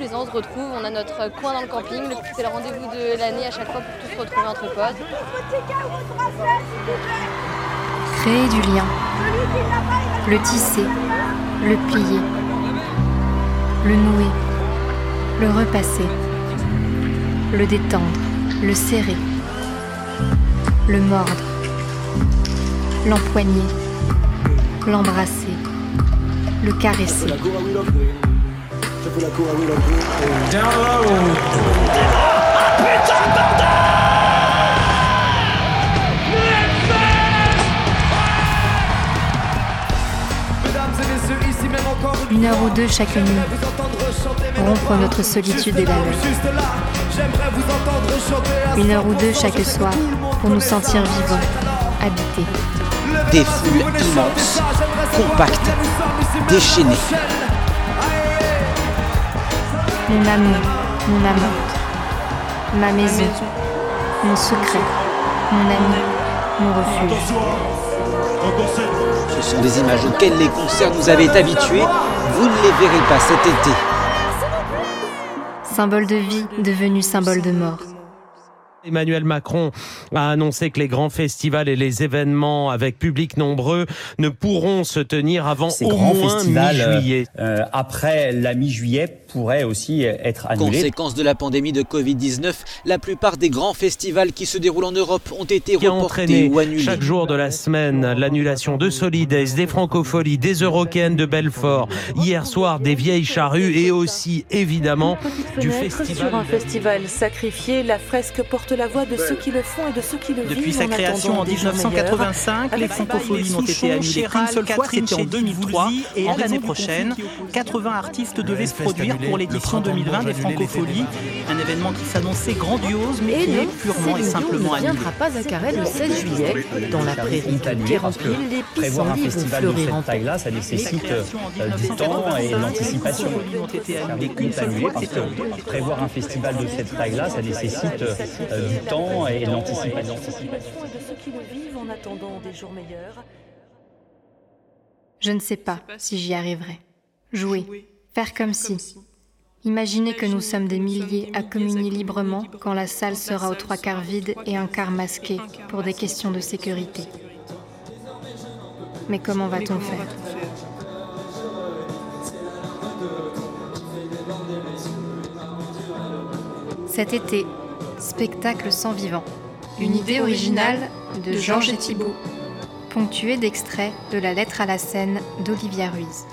les ans on se retrouve, on a notre coin dans le camping, c'est le rendez-vous de l'année à chaque fois pour tous se retrouver entre potes. Créer du lien, le tisser, le plier, le nouer, le repasser, le détendre, le serrer, le mordre, l'empoigner, l'embrasser, le caresser. Une heure ou deux chaque nuit, rompre notre solitude et la leur. Une heure ou deux chaque soir, pour nous sentir vivants, habités. Des foules immenses, compactes, déchaînées. Mon amour, mon amante, ma maison, mon secret, mon ami, mon refuge. Ce sont des images auxquelles les concerts nous avaient habitués. Vous ne les verrez pas cet été. Symbole de vie devenu symbole de mort. Emmanuel Macron a annoncé que les grands festivals et les événements avec public nombreux ne pourront se tenir avant Ces au grands moins festivals, mi-juillet. euh, après la mi-juillet pourraient aussi être annulés. Conséquence de la pandémie de Covid-19, la plupart des grands festivals qui se déroulent en Europe ont été qui reportés ou annulés. chaque jour de la semaine l'annulation de Solidays, des Francopholies, des Eurocaines de Belfort, hier soir des Vieilles Charrues et aussi évidemment du festival. sur un festival sacrifié, la fresque porte la voix de ceux qui le font et de ceux qui le Depuis vivent sa en création en des jours 1985, les Avec francopholies n'ont été annulées qu'une seule fois, c'était en 2003. Et l'année prochaine, 80 artistes devaient se produire pour l'édition 2020 des francopholies. Un événement qui s'annonçait grandiose, mais qui est purement et simplement Dion ne annulé. viendra pas à Carré le 16 juillet. Dans la prairie annulé remplie, les prévoir un pissenlits vont festival de fleurir cette en taille-là, ça nécessite en du temps et 1985, l'anticipation. les francopholies ont été Ça annulées est qu'une seule annulé fois, parce c'était en que 2003. prévoir un festival de cette taille-là, ça nécessite du temps et l'anticipation. de ceux qui le vivent en attendant des jours meilleurs. Je ne sais pas si j'y arriverai. Jouer, faire comme si. Imaginez que nous sommes des milliers à communier librement quand la salle sera aux trois quarts vide et un quart masqué pour des questions de sécurité. Mais comment va-t-on faire Cet été, spectacle sans vivant. Une idée originale de Georges Thibault, ponctuée d'extraits de la lettre à la scène d'Olivia Ruiz.